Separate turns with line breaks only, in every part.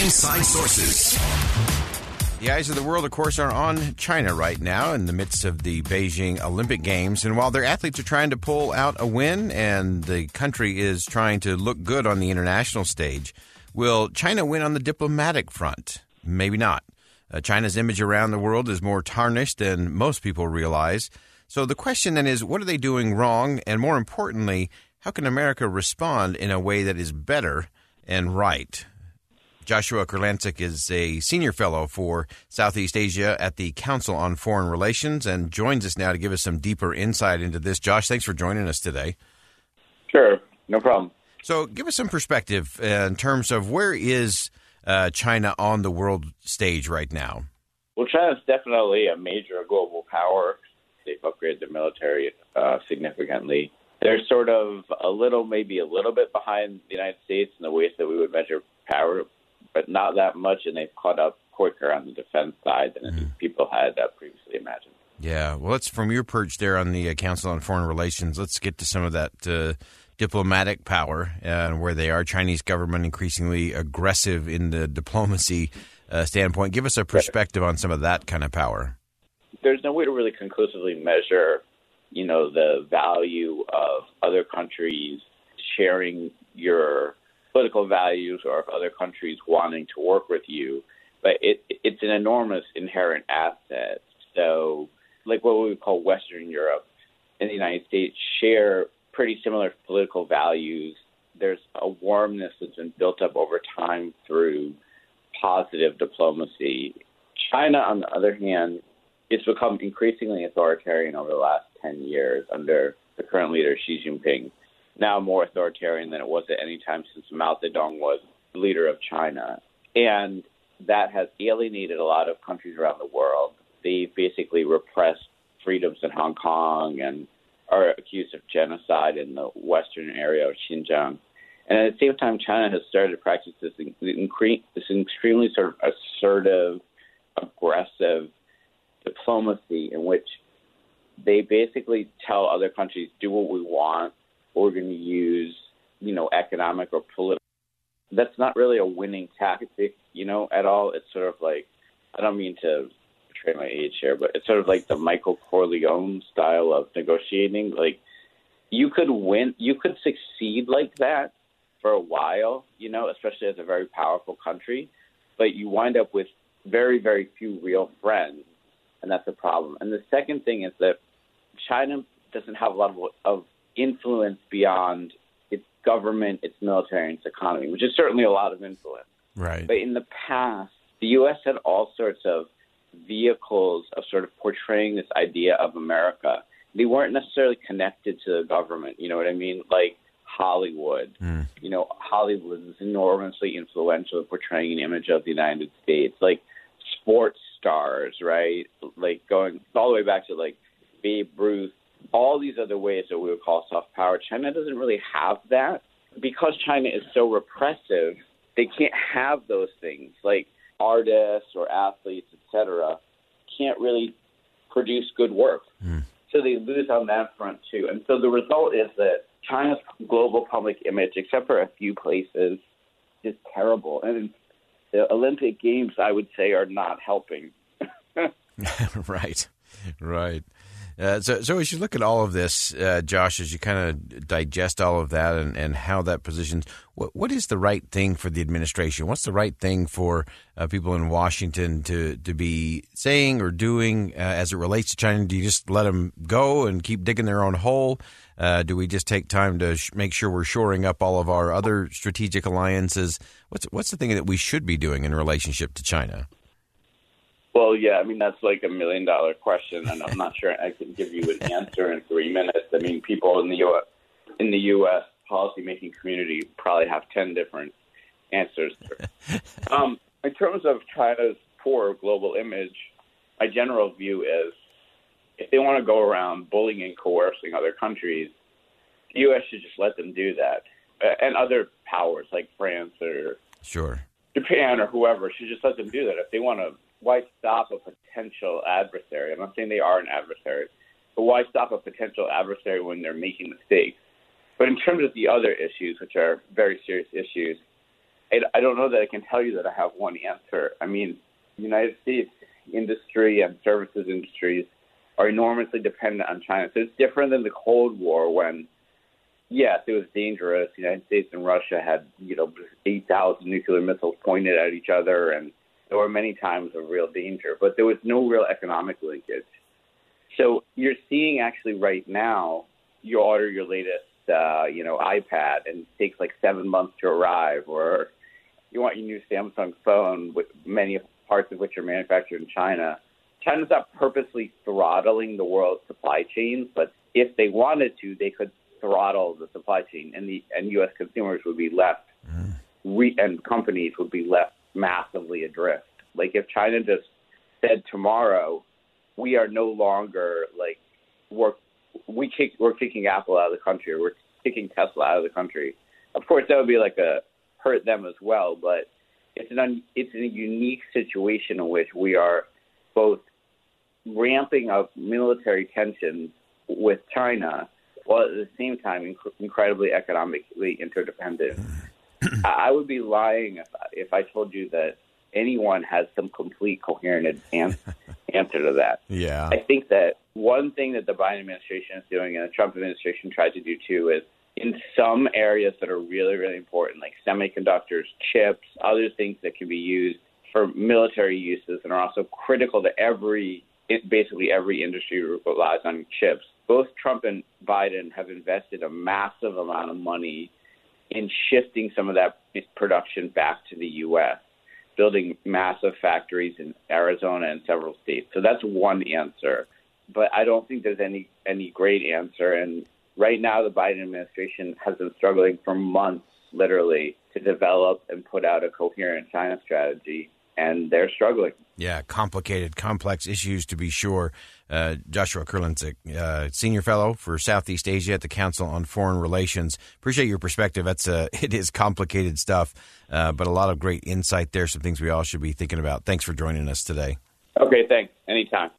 Inside Sources. The eyes of the world, of course, are on China right now in the midst of the Beijing Olympic Games. And while their athletes are trying to pull out a win and the country is trying to look good on the international stage, will China win on the diplomatic front? Maybe not. Uh, China's image around the world is more tarnished than most people realize. So the question then is what are they doing wrong? And more importantly, how can America respond in a way that is better and right? Joshua Kurlantzick is a senior fellow for Southeast Asia at the Council on Foreign Relations and joins us now to give us some deeper insight into this. Josh, thanks for joining us today.
Sure, no problem.
So, give us some perspective in terms of where is uh, China on the world stage right now?
Well, China is definitely a major global power. They've upgraded their military uh, significantly. They're sort of a little, maybe a little bit behind the United States in the ways that we would measure power, but not that much, and they've caught up quicker on the defense side than mm-hmm. people had uh, previously imagined.
Yeah, well, let's from your perch there on the uh, Council on Foreign Relations. Let's get to some of that uh, diplomatic power and where they are. Chinese government increasingly aggressive in the diplomacy uh, standpoint. Give us a perspective on some of that kind of power
there's no way to really conclusively measure, you know, the value of other countries sharing your political values or of other countries wanting to work with you. But it, it's an enormous inherent asset. So, like what we call Western Europe and the United States share pretty similar political values. There's a warmness that's been built up over time through positive diplomacy. China, on the other hand, it's become increasingly authoritarian over the last 10 years under the current leader, Xi Jinping, now more authoritarian than it was at any time since Mao Zedong was leader of China. And that has alienated a lot of countries around the world. They basically repressed freedoms in Hong Kong and are accused of genocide in the western area of Xinjiang. And at the same time, China has started to practice this, this extremely sort of assertive, aggressive diplomacy in which they basically tell other countries, do what we want, we're going to use, you know, economic or political. That's not really a winning tactic, you know, at all. It's sort of like, I don't mean to betray my age here, but it's sort of like the Michael Corleone style of negotiating. Like, you could win, you could succeed like that for a while, you know, especially as a very powerful country, but you wind up with very, very few real friends and that's a problem. And the second thing is that China doesn't have a lot of, of influence beyond its government, its military, and its economy, which is certainly a lot of influence.
Right.
But in the past, the U.S. had all sorts of vehicles of sort of portraying this idea of America. They weren't necessarily connected to the government. You know what I mean? Like Hollywood. Mm. You know, Hollywood is enormously influential in portraying an image of the United States. Like sports stars, right? Like going all the way back to like Babe Ruth, all these other ways that we would call soft power. China doesn't really have that because China is so repressive. They can't have those things like artists or athletes, etc. Can't really produce good work. Mm. So they lose on that front too. And so the result is that China's global public image, except for a few places, is terrible. And the Olympic Games, I would say, are not helping.
right, right. Uh, so, so as you look at all of this, uh, Josh, as you kind of digest all of that and, and how that positions, what, what is the right thing for the administration? What's the right thing for uh, people in Washington to, to be saying or doing uh, as it relates to China? Do you just let them go and keep digging their own hole? Uh, do we just take time to sh- make sure we're shoring up all of our other strategic alliances? What's what's the thing that we should be doing in relationship to China?
Well, yeah, I mean that's like a million dollar question, and I'm not sure I can give you an answer in three minutes. I mean, people in the U.S. in the U.S. policymaking community probably have ten different answers. um, in terms of China's poor global image, my general view is if they want to go around bullying and coercing other countries, the U.S. should just let them do that, and other powers like France or
sure
Japan or whoever should just let them do that if they want to why stop a potential adversary? I'm not saying they are an adversary, but why stop a potential adversary when they're making mistakes? But in terms of the other issues, which are very serious issues, I, don't know that I can tell you that I have one answer. I mean, United States industry and services industries are enormously dependent on China. So it's different than the Cold War when, yes, it was dangerous. The United States and Russia had, you know, 8,000 nuclear missiles pointed at each other and there were many times of real danger, but there was no real economic linkage. So you're seeing actually right now, you order your latest, uh, you know, iPad and it takes like seven months to arrive, or you want your new Samsung phone, with many parts of which are manufactured in China. China's not purposely throttling the world's supply chains, but if they wanted to, they could throttle the supply chain, and the and U.S. consumers would be left, mm. re, and companies would be left massively adrift. Like if China just said tomorrow, we are no longer like we're we kick we're kicking Apple out of the country or we're kicking Tesla out of the country. Of course, that would be like a hurt them as well, but it's an un, it's a unique situation in which we are both ramping up military tensions with China while at the same time inc- incredibly economically interdependent. I would be lying if, if I told you that anyone has some complete coherent answer to that.
Yeah.
I think that one thing that the Biden administration is doing and the Trump administration tried to do too is in some areas that are really, really important, like semiconductors, chips, other things that can be used for military uses and are also critical to every, basically every industry relies on chips. Both Trump and Biden have invested a massive amount of money in shifting some of that production back to the U.S., building massive factories in Arizona and several states. So that's one answer. But I don't think there's any any great answer. And right now, the Biden administration has been struggling for months, literally, to develop and put out a coherent China strategy and they're struggling.
Yeah, complicated, complex issues to be sure. Uh, Joshua Kurlantzick, uh, senior fellow for Southeast Asia at the Council on Foreign Relations. Appreciate your perspective. That's uh, it is complicated stuff, uh, but a lot of great insight there. Some things we all should be thinking about. Thanks for joining us today.
Okay, thanks. Anytime.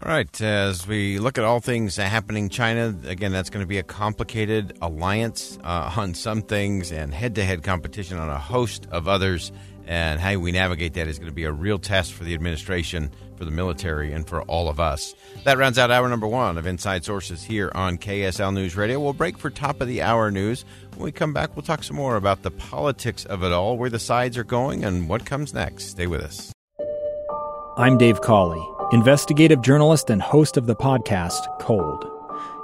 All right. As we look at all things happening China, again, that's going to be a complicated alliance uh, on some things and head to head competition on a host of others and how we navigate that is going to be a real test for the administration, for the military, and for all of us. That rounds out hour number one of Inside Sources here on KSL News Radio. We'll break for top of the hour news. When we come back, we'll talk some more about the politics of it all, where the sides are going, and what comes next. Stay with us.
I'm Dave Cawley, investigative journalist and host of the podcast Cold.